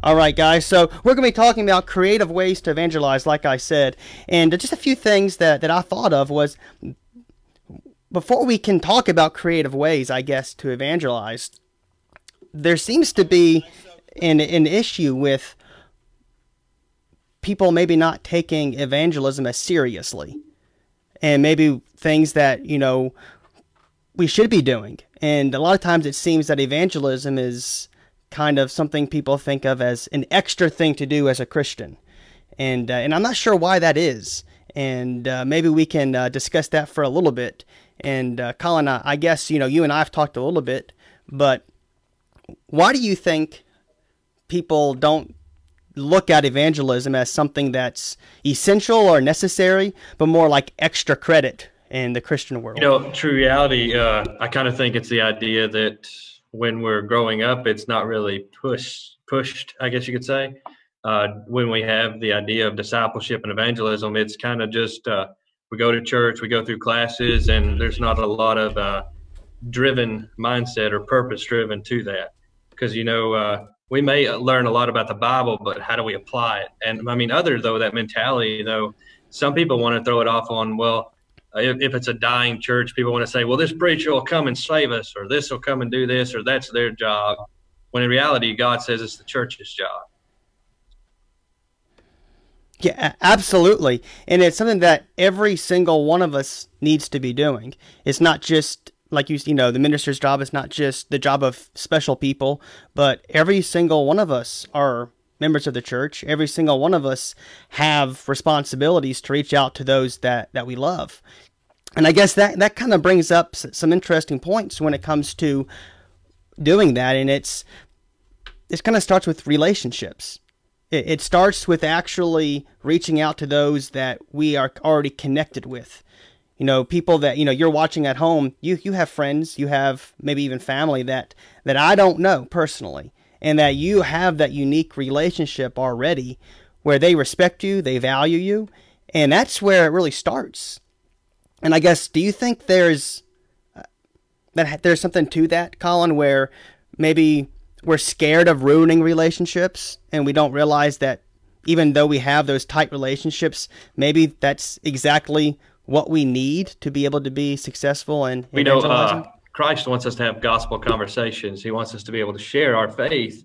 All right, guys. So we're going to be talking about creative ways to evangelize, like I said, and just a few things that, that I thought of was before we can talk about creative ways, I guess, to evangelize. There seems to be an an issue with people maybe not taking evangelism as seriously, and maybe things that you know we should be doing. And a lot of times, it seems that evangelism is kind of something people think of as an extra thing to do as a Christian. And, uh, and I'm not sure why that is. And uh, maybe we can uh, discuss that for a little bit. And uh, Colin, I guess, you know, you and I have talked a little bit, but why do you think people don't look at evangelism as something that's essential or necessary, but more like extra credit in the Christian world? You know, true reality, uh, I kind of think it's the idea that when we're growing up, it's not really pushed pushed, I guess you could say. Uh, when we have the idea of discipleship and evangelism, it's kind of just uh, we go to church, we go through classes, and there's not a lot of uh, driven mindset or purpose driven to that. Because you know, uh, we may learn a lot about the Bible, but how do we apply it? And I mean, other though that mentality, though, some people want to throw it off on well Uh, if, if it's a dying church, people want to say, well, this preacher will come and save us, or this will come and do this, or that's their job. When in reality, God says it's the church's job. Yeah, absolutely. And it's something that every single one of us needs to be doing. It's not just like you you know, the minister's job is not just the job of special people, but every single one of us are members of the church. Every single one of us have responsibilities to reach out to those that that we love. And I guess that that kind of brings up some interesting points when it comes to doing that and it's it kind of starts with relationships. It, it starts with actually reaching out to those that we are already connected with. You know, people that you know you're watching at home. You you have friends, you have maybe even family that that I don't know personally, and that you have that unique relationship already where they respect you, they value you, and that's where it really starts. And I guess, do you think there's uh, that there's something to that, Colin, where maybe we're scared of ruining relationships and we don't realize that even though we have those tight relationships, maybe that's exactly what we need to be able to be successful and we know uh, Christ wants us to have gospel conversations. He wants us to be able to share our faith.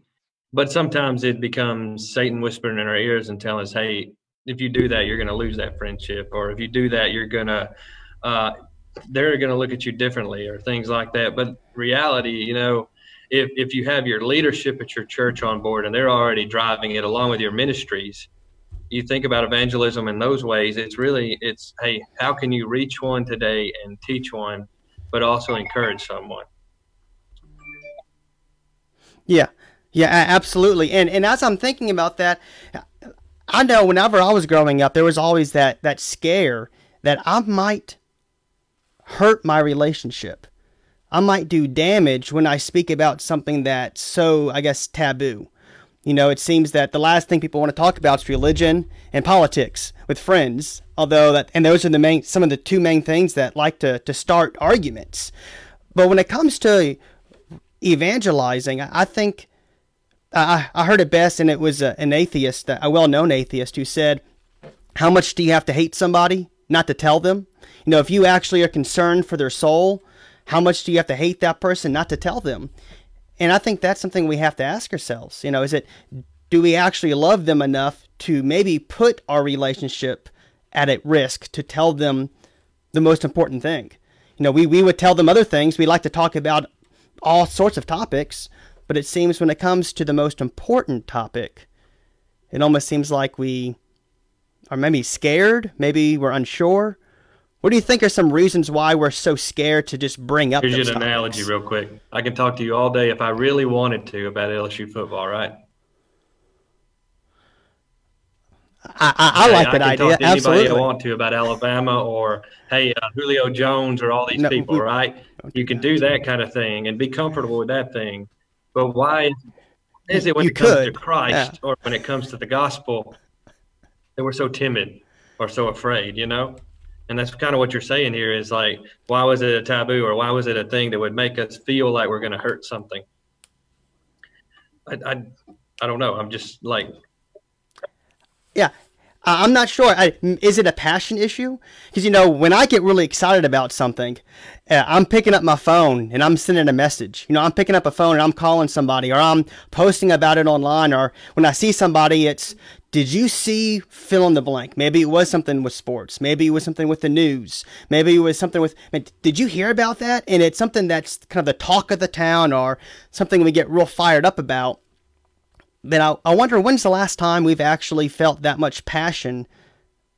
But sometimes it becomes Satan whispering in our ears and telling us, hey, if you do that, you're going to lose that friendship. Or if you do that, you're going to, uh, they're going to look at you differently or things like that. But reality, you know, if, if you have your leadership at your church on board and they're already driving it along with your ministries, you think about evangelism in those ways, it's really, it's, hey, how can you reach one today and teach one but also encourage someone. Yeah, yeah, absolutely. And and as I'm thinking about that, I know whenever I was growing up, there was always that that scare that I might hurt my relationship. I might do damage when I speak about something that's so, I guess, taboo. You know, it seems that the last thing people want to talk about is religion and politics with friends. Although that, and those are the main, some of the two main things that like to to start arguments. But when it comes to evangelizing, I think I, I heard it best, and it was a, an atheist, a well-known atheist, who said, "How much do you have to hate somebody not to tell them? You know, if you actually are concerned for their soul, how much do you have to hate that person not to tell them?" And I think that's something we have to ask ourselves. You know, is it do we actually love them enough to maybe put our relationship at a risk to tell them the most important thing? You know, we, we would tell them other things. We like to talk about all sorts of topics, but it seems when it comes to the most important topic, it almost seems like we are maybe scared, maybe we're unsure, what do you think are some reasons why we're so scared to just bring up? Here's an analogy, real quick. I can talk to you all day if I really wanted to about LSU football, right? I, I, I like that I idea. Absolutely, I want to about Alabama or hey uh, Julio Jones or all these no, people, we, right? You can do that kind of thing and be comfortable with that thing. But why is it when it comes could. to Christ yeah. or when it comes to the gospel that we're so timid or so afraid? You know. And that's kind of what you're saying here is like, why was it a taboo or why was it a thing that would make us feel like we're going to hurt something? I, I, I don't know. I'm just like, yeah, I'm not sure. I, is it a passion issue? Because you know, when I get really excited about something, uh, I'm picking up my phone and I'm sending a message. You know, I'm picking up a phone and I'm calling somebody, or I'm posting about it online, or when I see somebody, it's, did you see fill in the blank? Maybe it was something with sports. Maybe it was something with the news. Maybe it was something with. did you hear about that? And it's something that's kind of the talk of the town, or something we get real fired up about then I, I wonder when's the last time we've actually felt that much passion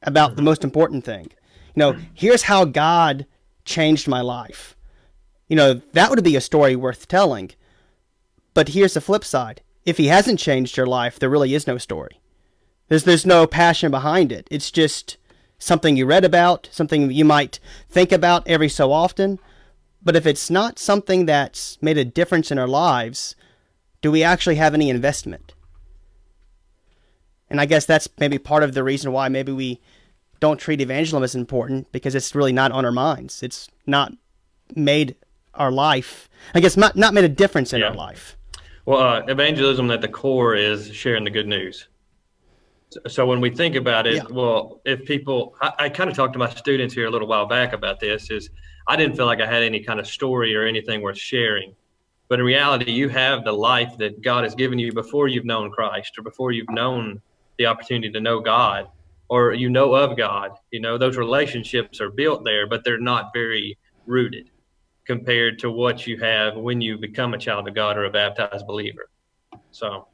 about the mm-hmm. most important thing. You know, here's how God changed my life. You know, that would be a story worth telling. But here's the flip side. If he hasn't changed your life, there really is no story. There's there's no passion behind it. It's just something you read about, something you might think about every so often. But if it's not something that's made a difference in our lives, do we actually have any investment? And I guess that's maybe part of the reason why maybe we don't treat evangelism as important because it's really not on our minds. It's not made our life, I guess, not, not made a difference in yeah. our life. Well, uh, evangelism at the core is sharing the good news. So, when we think about it, yeah. well, if people, I, I kind of talked to my students here a little while back about this, is I didn't feel like I had any kind of story or anything worth sharing. But in reality, you have the life that God has given you before you've known Christ or before you've known the opportunity to know God or you know of God. You know, those relationships are built there, but they're not very rooted compared to what you have when you become a child of God or a baptized believer. So,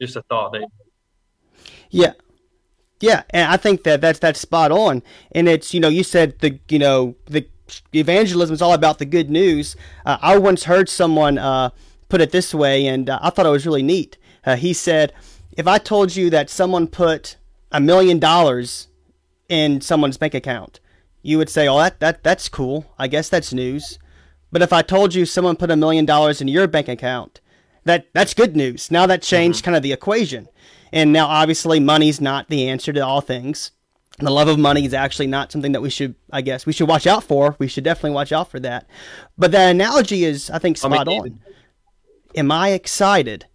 just a thought there. Yeah. Yeah, and I think that that's that's spot on. And it's you know you said the you know the evangelism is all about the good news. Uh, I once heard someone uh, put it this way, and uh, I thought it was really neat. Uh, he said, if I told you that someone put a million dollars in someone's bank account, you would say, "Oh, that, that that's cool. I guess that's news." But if I told you someone put a million dollars in your bank account, that that's good news. Now that changed mm-hmm. kind of the equation. And now obviously money's not the answer to all things. The love of money is actually not something that we should, I guess, we should watch out for. We should definitely watch out for that. But the analogy is, I think, spot I mean, on. Am I excited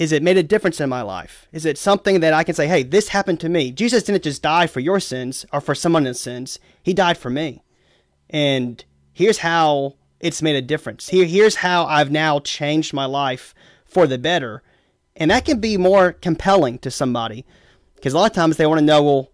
is it made a difference in my life? Is it something that I can say, hey, this happened to me? Jesus didn't just die for your sins or for someone else's sins. He died for me. And here's how it's made a difference. Here, here's how I've now changed my life for the better. And that can be more compelling to somebody because a lot of times they want to know, well,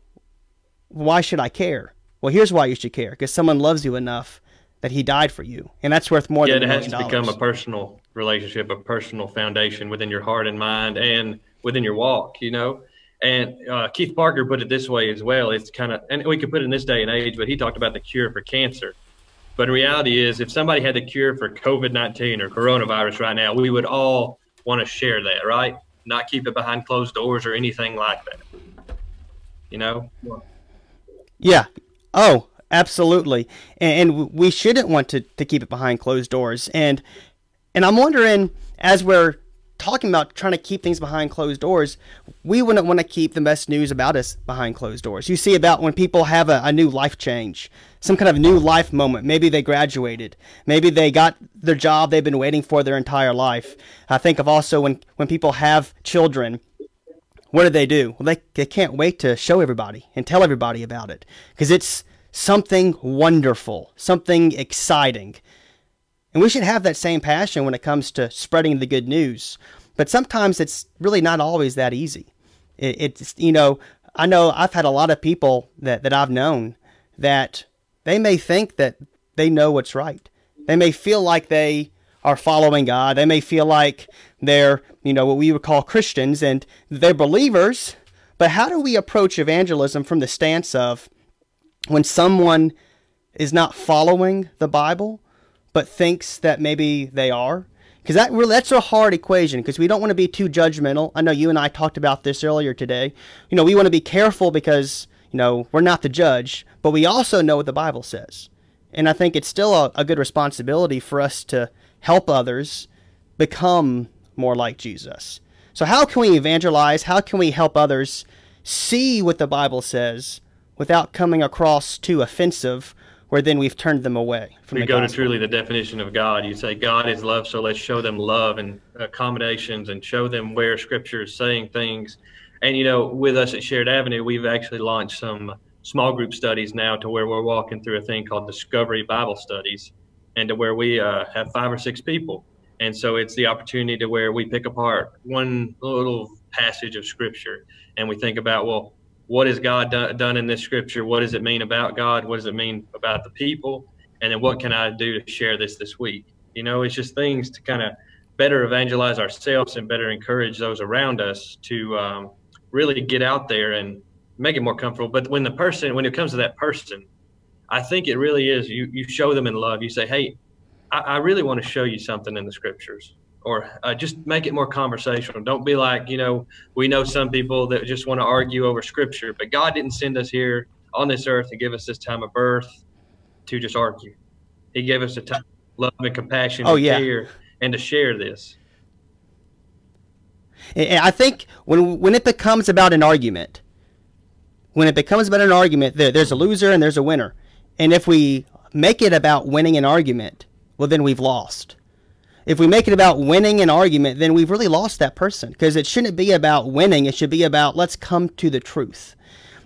why should I care? Well, here's why you should care because someone loves you enough that he died for you. And that's worth more yeah, than it has to become a personal relationship, a personal foundation within your heart and mind and within your walk, you know. And uh, Keith Parker put it this way as well. It's kind of, and we could put it in this day and age, but he talked about the cure for cancer. But reality is, if somebody had the cure for COVID 19 or coronavirus right now, we would all want to share that, right? Not keep it behind closed doors or anything like that. You know? Yeah. Oh, absolutely. And, we shouldn't want to, to keep it behind closed doors. And and I'm wondering, as we're talking about trying to keep things behind closed doors, we wouldn't want to keep the best news about us behind closed doors. You see about when people have a, a, new life change, some kind of new life moment. Maybe they graduated. Maybe they got their job they've been waiting for their entire life. I think of also when, when people have children. What do they do? Well, they, they can't wait to show everybody and tell everybody about it because it's something wonderful, something exciting. And we should have that same passion when it comes to spreading the good news. But sometimes it's really not always that easy. It, it's, you know, I know I've had a lot of people that, that I've known that they may think that they know what's right. They may feel like they are following God. They may feel like they're, you know, what we would call Christians and they're believers. But how do we approach evangelism from the stance of when someone is not following the Bible, but thinks that maybe they are because that really that's a hard equation because we don't want to be too judgmental. I know you and I talked about this earlier today. You know, we want to be careful because you know we're not the judge, but we also know what the Bible says, and I think it's still a, a good responsibility for us to help others become more like Jesus. So how can we evangelize? How can we help others see what the Bible says without coming across too offensive where then we've turned them away from we the go gospel. to truly the definition of God. You say God is love, so let's show them love and accommodations and show them where Scripture is saying things. And you know, with us at Sharon Avenue, we've actually launched some small group studies now to where we're walking through a thing called Discovery Bible Studies, and to where we uh, have five or six people. And so it's the opportunity to where we pick apart one little passage of Scripture and we think about, well, what has God do- done in this Scripture? What does it mean about God? What does it mean about the people? And then what can I do to share this this week? You know, it's just things to kind of better evangelize ourselves and better encourage those around us to um, really get out there and make it more comfortable. But when the person, when it comes to that person, I think it really is you, you show them in love. You say, hey, I, I really want to show you something in the scriptures. Or uh, just make it more conversational. Don't be like, you know, we know some people that just want to argue over scripture, but God didn't send us here on this earth to give us this time of birth to just argue. He gave us a time of love and compassion Oh, and yeah. care and to share this. And I think when when it becomes about an argument, when it becomes about an argument, there, there's a loser and there's a winner. And if we make it about winning an argument, well, then we've lost. If we make it about winning an argument, then we've really lost that person because it shouldn't be about winning. It should be about let's come to the truth.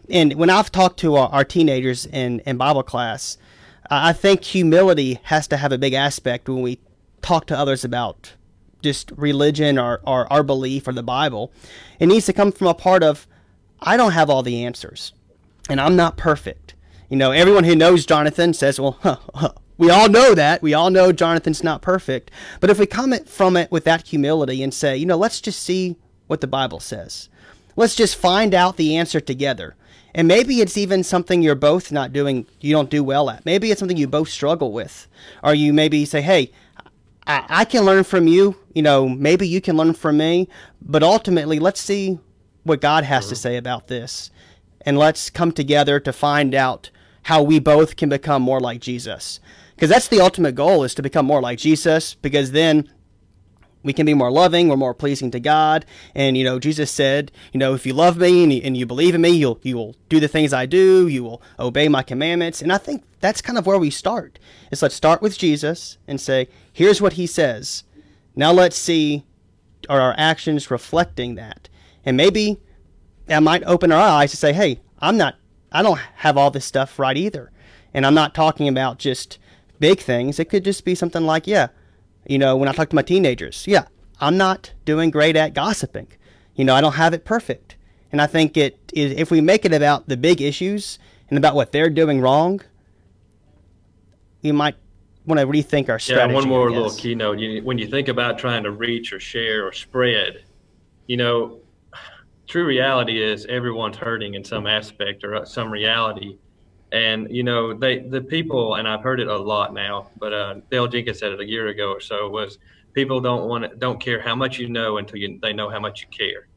And when I've talked to our, our teenagers in, in Bible class, I think humility has to have a big aspect when we talk to others about just religion or, or our belief or the Bible. It needs to come from a part of, I don't have all the answers, and I'm not perfect. You know, everyone who knows Jonathan says, well, huh, huh, we all know that. We all know Jonathan's not perfect. But if we come from it with that humility and say, you know, let's just see what the Bible says. Let's just find out the answer together. And maybe it's even something you're both not doing, you don't do well at. Maybe it's something you both struggle with. Or you maybe say, hey, I, I can learn from you. You know, maybe you can learn from me. But ultimately, let's see what God has to say about this. And let's come together to find out how we both can become more like Jesus. Because that's the ultimate goal is to become more like Jesus, because then we can be more loving, we're more pleasing to God. And, you know, Jesus said, you know, if you love me and you, and you believe in me, you'll, you will do the things I do, you will obey my commandments. And I think that's kind of where we start. Is let's start with Jesus and say, here's what he says. Now let's see, are our actions reflecting that? And maybe that might open our eyes to say, hey, I'm not, I don't have all this stuff right either. And I'm not talking about just big things. It could just be something like, yeah, you know, when I talk to my teenagers, yeah, I'm not doing great at gossiping. You know, I don't have it perfect. And I think it is, if we make it about the big issues and about what they're doing wrong, we might want to rethink our Yeah, one more little keynote. You, when you think about trying to reach or share or spread, you know, true reality is everyone's hurting in some aspect or some reality. And you know, they the people, and I've heard it a lot now, but uh, Dale Jenkins said it a year ago or so was people don't want to, don't care how much you know until you, they know how much you care.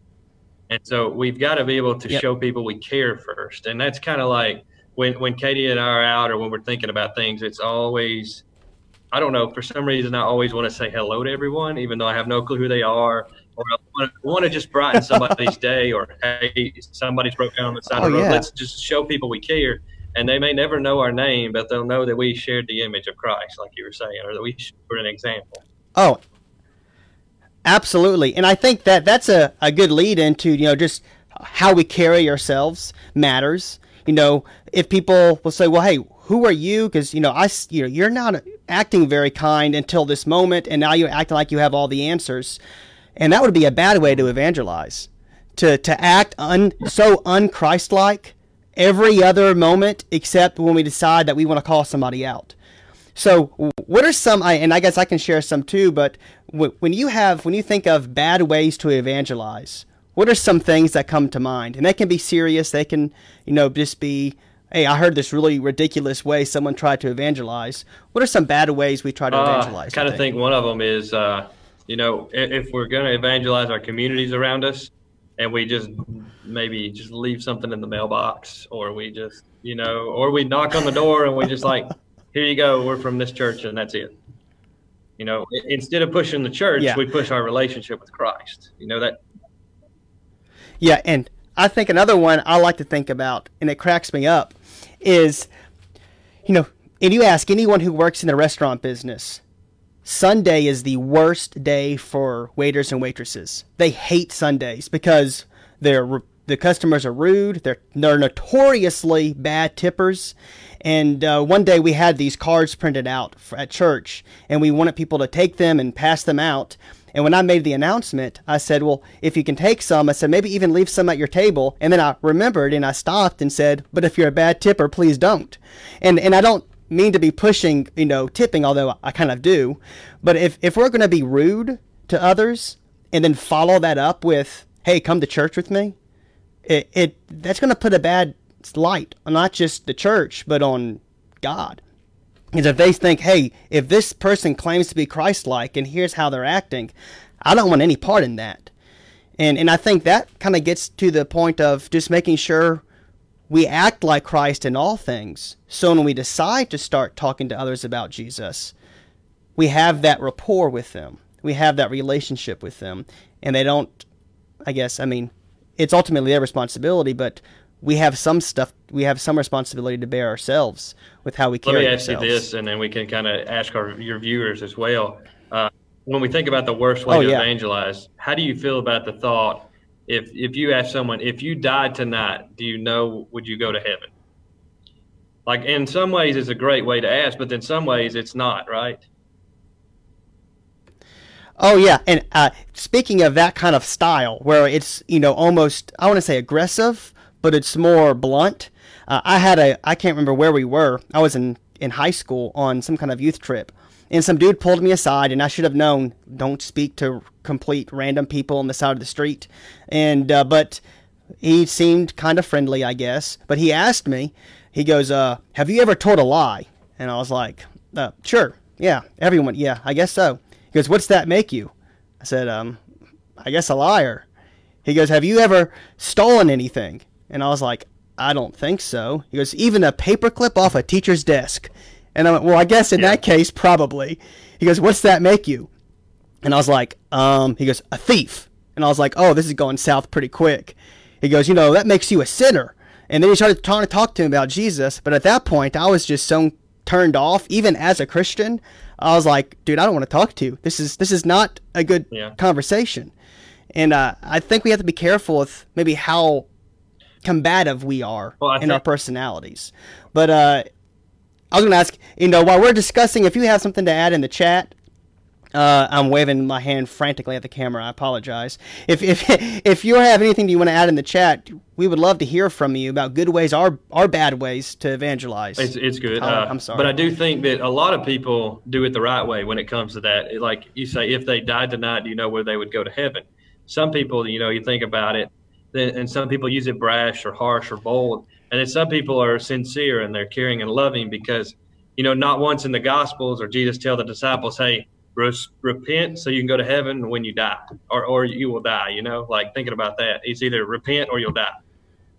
And so we've got to be able to Yep. show people we care first. And that's kind of like when when Katie and I are out or when we're thinking about things, it's always I don't know. For some reason, I always want to say hello to everyone, even though I have no clue who they are, or I want to, want to just brighten somebody's day, or hey, somebody's broke down on the side Oh, of the road. yeah. Let's just show people we care, and they may never know our name, but they'll know that we shared the image of Christ, like you were saying, or that we were an example. Oh, absolutely. And I think that that's a, a good lead into, you know, just how we carry ourselves matters. You know, if people will say, well, hey, who are you? Because, you know, I, you know, you're not acting very kind until this moment, and now you're acting like you have all the answers. And that would be a bad way to evangelize. To, to act un, so unchristlike every other moment except when we decide that we want to call somebody out. So, what are some? I, and I guess I can share some too. But when you have, when you think of bad ways to evangelize, what are some things that come to mind? And they can be serious. They can, you know, just be. Hey, I heard this really ridiculous way someone tried to evangelize. What are some bad ways we try to Uh, I kind of think one of them is, uh, you know, if we're going to evangelize our communities around us, and we just maybe just leave something in the mailbox, or we just, you know, or we knock on the door and we just like, here you go, we're from this church, and that's it. You know, instead of pushing the church, Yeah. we push our relationship with Christ. You know that Yeah, and I think another one I like to think about, and it cracks me up, is, you know, and you ask anyone who works in the restaurant business, Sunday is the worst day for waiters and waitresses. They hate Sundays because they're the customers are rude. They're they're notoriously bad tippers. And uh, one day we had these cards printed out at church, and we wanted people to take them and pass them out. And when I made the announcement, I said, Well, if you can take some, I said, maybe even leave some at your table. And then I remembered and I stopped and said, But if you're a bad tipper, please don't. And, and I don't mean to be pushing, you know, tipping, although I kind of do. But if, if we're going to be rude to others and then follow that up with, Hey, come to church with me, it, it that's going to put a bad light on not just the church, but on God. Because if they think, hey, if this person claims to be Christ like and here's how they're acting, I don't want any part in that. And, and I think that kind of gets to the point of just making sure we act like Christ in all things. So when we decide to start talking to others about Jesus, we have that rapport with them. We have that relationship with them. And they don't, I guess, I mean, it's ultimately their responsibility, but we have some stuff we have some responsibility to bear ourselves with how we carry Let me ask ourselves. you this, and then we can kind of ask our your viewers as well. Uh, when we think about the worst way oh, to yeah. evangelize, how do you feel about the thought? If if you ask someone, if you died tonight, do you know would you go to heaven? Like in some ways, it's a great way to ask, but in some ways, it's not, right? Oh yeah, and uh, speaking of that kind of style, where it's you know almost I want to say aggressive, but it's more blunt. Uh, I had a I can't remember where we were. I was in in high school on some kind of youth trip, and some dude pulled me aside, and I should have known don't speak to complete random people on the side of the street, and uh, but he seemed kind of friendly, I guess. But he asked me, he goes, uh, "Have you ever told a lie?" And I was like, uh, "Sure, yeah." Everyone, yeah, I guess so. He goes, What's that make you? I said, um, I guess a liar. He goes, Have you ever stolen anything? And I was like, I don't think so. He goes, Even a paperclip off a teacher's desk. And I went, Well, I guess in yeah. that case, probably. He goes, What's that make you? And I was like, um, he goes, A thief. And I was like, Oh, this is going south pretty quick. He goes, You know, that makes you a sinner. And then he started trying to talk to him about Jesus. But at that point, I was just so turned off, even as a Christian. I was like, dude, I don't want to talk to you. This is this is not a good yeah. conversation. And uh, I think we have to be careful with maybe how combative we are well, in think- our personalities. But uh, I was going to ask, you know, while we're discussing, if you have something to add in the chat, uh, I'm waving my hand frantically at the camera. I apologize. If if if you have anything you want to add in the chat, we would love to hear from you about good ways or or bad ways to evangelize. It's, it's good. Uh, I'm sorry, but I do think that a lot of people do it the right way when it comes to that. Like you say, if they died tonight, do you know where they would go to heaven? Some people, you know, you think about it, and some people use it brash or harsh or bold, and then some people are sincere and they're caring and loving because, you know, not once in the Gospels or Jesus tell the disciples, "Hey." repent so you can go to heaven when you die or, or you will die you know like thinking about that. It's either repent or you'll die.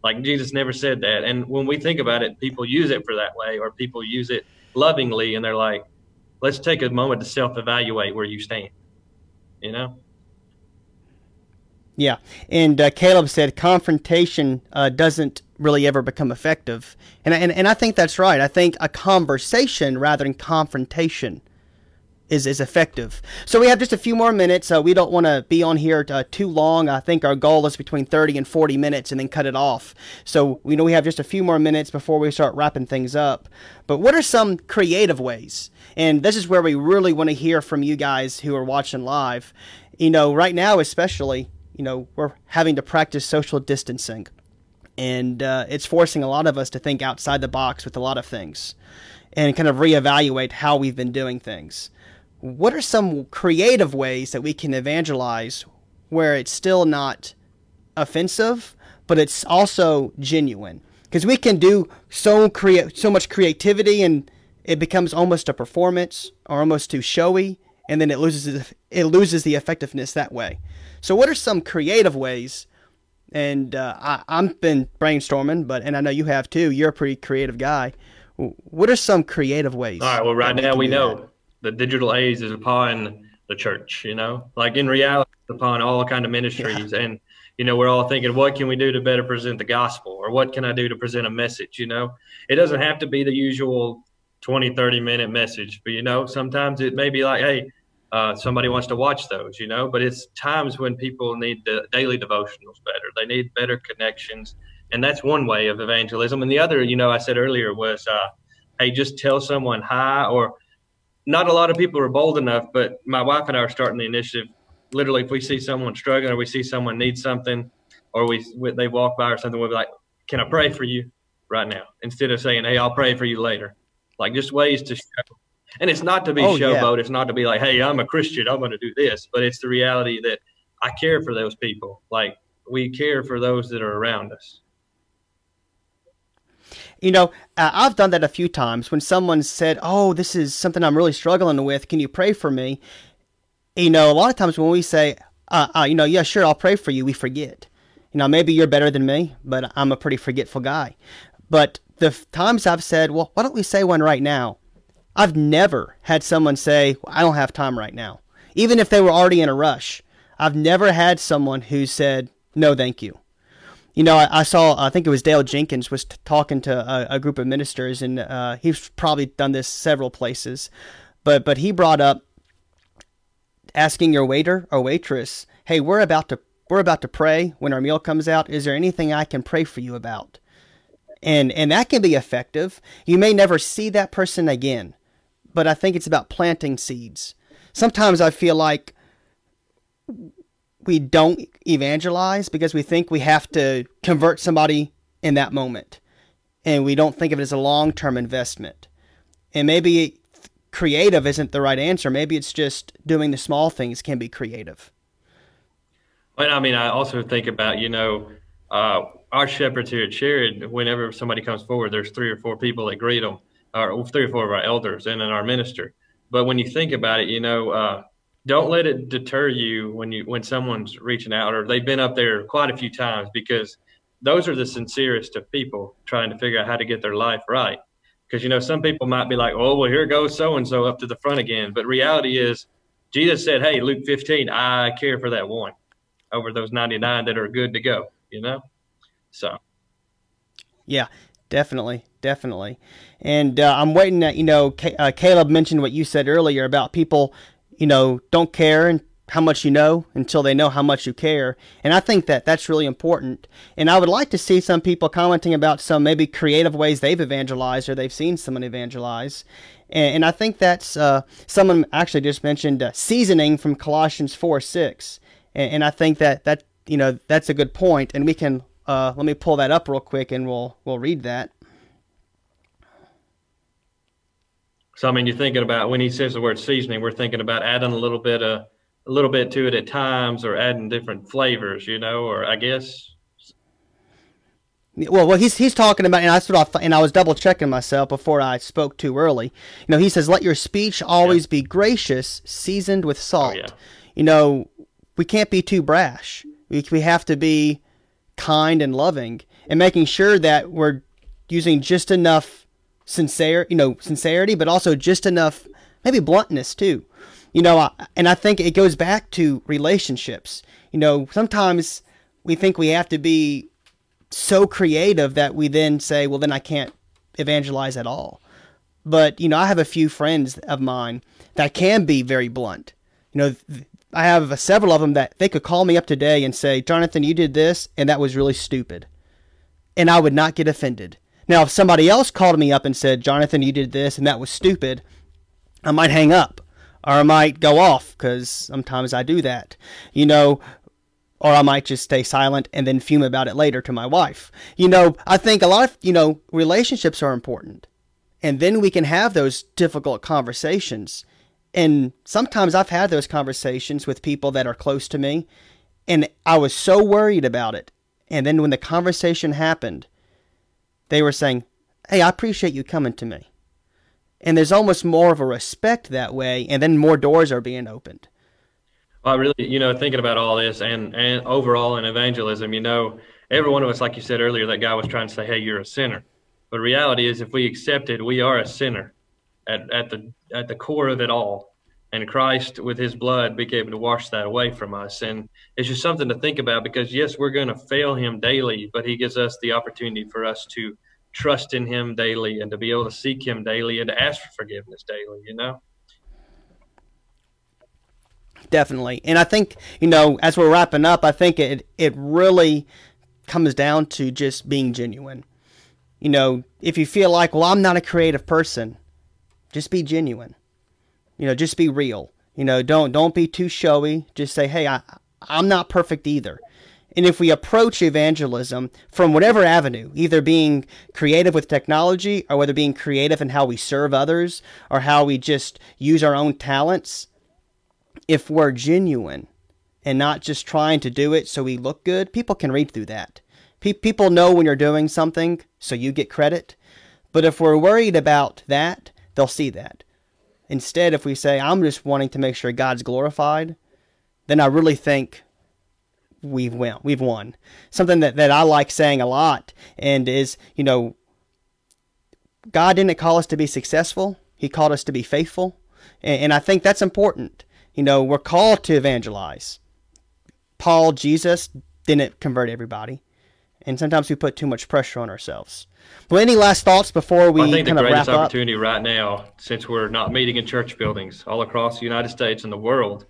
Like jesus never said that. And when we think about it people use it for that way or people use it lovingly and they're like let's take a moment to self-evaluate where you stand you know? Yeah. And uh, caleb said confrontation uh, doesn't really ever become effective and, and, and i think that's right i think a conversation rather than confrontation is, is effective. So we have just a few more minutes. Uh, we don't want to be on here uh, too long. I think our goal is between 30 and 40 minutes and then cut it off. So we know we have just a few more minutes before we start wrapping things up. But what are some creative ways? And this is where we really want to hear from you guys who are watching live. You know, right now, especially, you know, we're having to practice social distancing. And uh, it's forcing a lot of us to think outside the box with a lot of things and kind of reevaluate how we've been doing things what are some creative ways that we can evangelize where it's still not offensive, but it's also genuine? Because we can do so create so much creativity and it becomes almost a performance or almost too showy, and then it loses it loses the effectiveness that way. So, what are some creative ways? And uh, I, I've been brainstorming, but and I know you have too. You're a pretty creative guy. What are some creative ways? All right. Well, right now we know that? the digital age is upon the church, you know, like in reality, upon all kind of ministries. Yeah. And, you know, we're all thinking, what can we do to better present the gospel or what can I do to present a message? You know, it doesn't have to be the usual 20, 30 minute message. But, you know, sometimes it may be like, hey, uh, somebody wants to watch those, you know, but it's times when people need the daily devotionals better. They need better connections. And that's one way of evangelism. And the other, you know, I said earlier was, uh, hey, just tell someone hi. Or not a lot of people are bold enough, but my wife and I are starting the initiative. Literally, if we see someone struggling or we see someone need something, or we they walk by or something, we'll be like, "Can I pray for you right now?" Instead of saying, "Hey, I'll pray for you later." Like just ways to show. And it's not to be oh, showboat. Yeah. It's not to be like, "Hey, I'm a Christian. I'm going to do this." But it's the reality that I care for those people. Like we care for those that are around us. You know, uh, I've done that a few times when someone said, "Oh, this is something I'm really struggling with. Can you pray for me?" You know, a lot of times when we say, uh, uh, "You know, yeah, sure, I'll pray for you," we forget. You know, maybe you're better than me, but I'm a pretty forgetful guy. But the times I've said, "Well, why don't we say one right now?" I've never had someone say, "I don't have time right now," even if they were already in a rush. I've never had someone who said, "No, thank you." you know, I, I, saw, I think it was Dale Jenkins was t- talking to a, a, group of ministers, and uh, he's probably done this several places, but but he brought up asking your waiter or waitress, "Hey, we're about to we're about to pray when our meal comes out. Is there anything I can pray for you about?" And and that can be effective. You may never see that person again, but I think it's about planting seeds. Sometimes I feel like we don't evangelize because we think we have to convert somebody in that moment. And we don't think of it as a long term investment. And maybe creative isn't the right answer. Maybe it's just doing the small things can be creative. Well, I mean, I also think about, you know, uh, our shepherds here at Sharon, whenever somebody comes forward, there's three or four people that greet them, or three or four of our elders and then our minister. But when you think about it, you know, uh, don't let it deter you when you when someone's reaching out or they've been up there quite a few times because those are the sincerest of people trying to figure out how to get their life right. Because you know some people might be like oh well here goes so and so up to the front again. But reality is jesus said hey luke 15 i care for that one over those 99 that are good to go you know? So. Yeah definitely definitely and uh, i'm waiting that you know uh, caleb mentioned what you said earlier about people you know, don't care and how much you know until they know how much you care. And I think that that's really important. And I would like to see some people commenting about some maybe creative ways they've evangelized or they've seen someone evangelize. And, and I think that's uh, someone actually just mentioned uh, seasoning from Colossians 4 6. And, and, I think that, that, you know, that's a good point. And we can, uh, let me pull that up real quick and we'll, we'll read that. So I mean, you're thinking about when he says the word seasoning, we're thinking about adding a little bit of a little bit to it at times, or adding different flavors, you know, or I guess. Well, well, he's he's talking about, and I sort of, and I was double checking myself before I spoke too early. You know, he says, "Let your speech always yeah. be gracious, seasoned with salt." Oh, yeah. You know, we can't be too brash. We we have to be kind and loving, and making sure that we're using just enough sincere, you know, sincerity, but also just enough, maybe bluntness too. You know, and I think it goes back to relationships. You know, sometimes we think we have to be so creative that we then say, well, then I can't evangelize at all. But, you know, I have a few friends of mine that can be very blunt. You know, I have several of them that they could call me up today and say, Jonathan, you did this, and that was really stupid. And I would not get offended. Now, if somebody else called me up and said, Jonathan, you did this and that was stupid, I might hang up or I might go off because sometimes I do that, you know, or I might just stay silent and then fume about it later to my wife. You know, I think a lot of, you know, relationships are important. And then we can have those difficult conversations. And sometimes I've had those conversations with people that are close to me, and I was so worried about it. And then when the conversation happened, they were saying, Hey, I appreciate you coming to me. And there's almost more of a respect that way, and then more doors are being opened. Well, I really, you know, thinking about all this and, and overall in evangelism, you know, every one of us, like you said earlier, that guy was trying to say, Hey, you're a sinner. But reality is, if we accept it, we are a sinner at, at the at the core of it all and Christ with his blood became able to wash that away from us. And it's just something to think about because yes, we're going to fail him daily, but he gives us the opportunity for us to trust in Him daily and to be able to seek Him daily and to ask for forgiveness daily. You know. Definitely, and I think you know as we're wrapping up, I think it it really comes down to just being genuine. You know, if you feel like, well, I'm not a creative person, just be genuine. You know, just be real. You know, don't don't be too showy. Just say, hey, I I'm not perfect either. And if we approach evangelism from whatever avenue, either being creative with technology or whether being creative in how we serve others or how we just use our own talents, if we're genuine and not just trying to do it so we look good, people can read through that. people know when you're doing something, so you get credit. But if we're worried about that, they'll see that. Instead, if we say, I'm just wanting to make sure God's glorified, then I really think we've won. We've won. Something that, that I like saying a lot and is, you know, God didn't call us to be successful. He called us to be faithful. And, and I think that's important. You know, we're called to evangelize. Paul, Jesus didn't convert everybody. And sometimes we put too much pressure on ourselves. Well, any last thoughts before we I think the greatest opportunity right now, since we're not meeting in church buildings all across the United States and the world,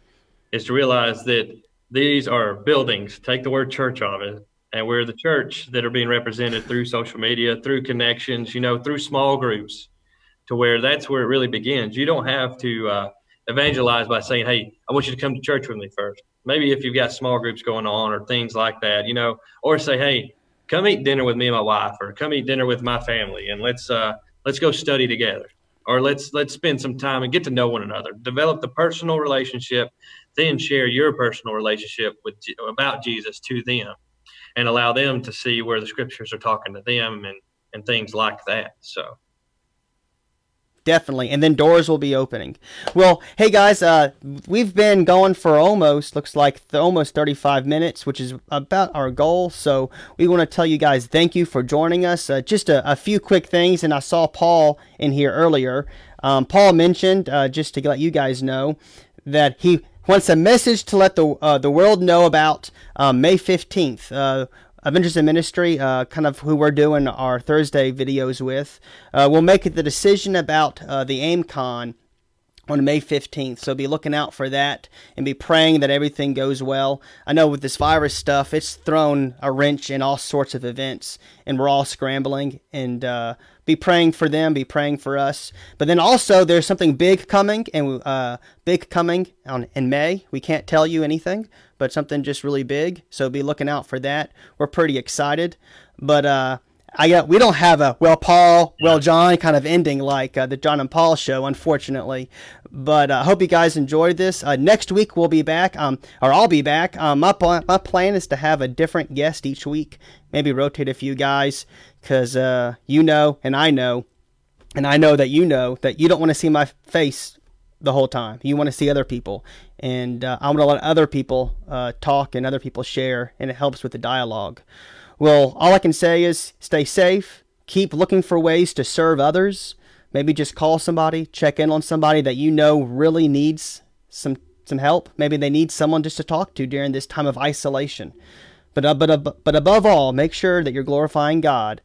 is to realize that these are buildings. Take the word church of it, and we're the church that are being represented through social media, through connections, you know, through small groups, to where that's where it really begins. You don't have to uh, evangelize by saying, "Hey, I want you to come to church with me first. Maybe if you've got small groups going on or things like that, you know, or say, "Hey, come eat dinner with me and my wife or come eat dinner with my family and let's uh, let's go study together or let's let's spend some time and get to know one another develop the personal relationship then share your personal relationship with about jesus to them and allow them to see where the scriptures are talking to them and and things like that so definitely. And then doors will be opening. Well, hey guys, uh, we've been going for almost looks like th- almost 35 minutes, which is about our goal. So we want to tell you guys thank you for joining us. Uh, just a, a, few quick things, and I saw Paul in here earlier. Um, Paul mentioned uh, just to let you guys know that he wants a message to let the uh, the world know about um, May 15th. Uh, Avengers in Ministry, uh, kind of who we're doing our Thursday videos with, uh, will make the decision about uh, the AimCon on May 15th. So be looking out for that and be praying that everything goes well. I know with this virus stuff, it's thrown a wrench in all sorts of events, and we're all scrambling. And uh, be praying for them, be praying for us. But then also, there's something big coming, and uh, big coming on in May. We can't tell you anything, but something just really big. So be looking out for that. We're pretty excited. But uh, I got we don't have a well Paul, well John kind of ending like uh, the John and Paul show, unfortunately. But I uh, hope you guys enjoyed this. Uh, next week we'll be back, um, or I'll be back. Um, my my plan is to have a different guest each week. Maybe rotate a few guys, because uh, you know, and I know, and I know that you know that you don't want to see my face the whole time. You want to see other people, and uh, I'm going to let other people uh, talk and other people share, and it helps with the dialogue. Well, all I can say is stay safe, keep looking for ways to serve others. Maybe just call somebody, check in on somebody that you know really needs some some help. Maybe they need someone just to talk to during this time of isolation. But uh, but uh, but above all, make sure that you're glorifying God,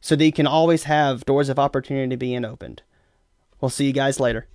so that you can always have doors of opportunity being opened. We'll see you guys later.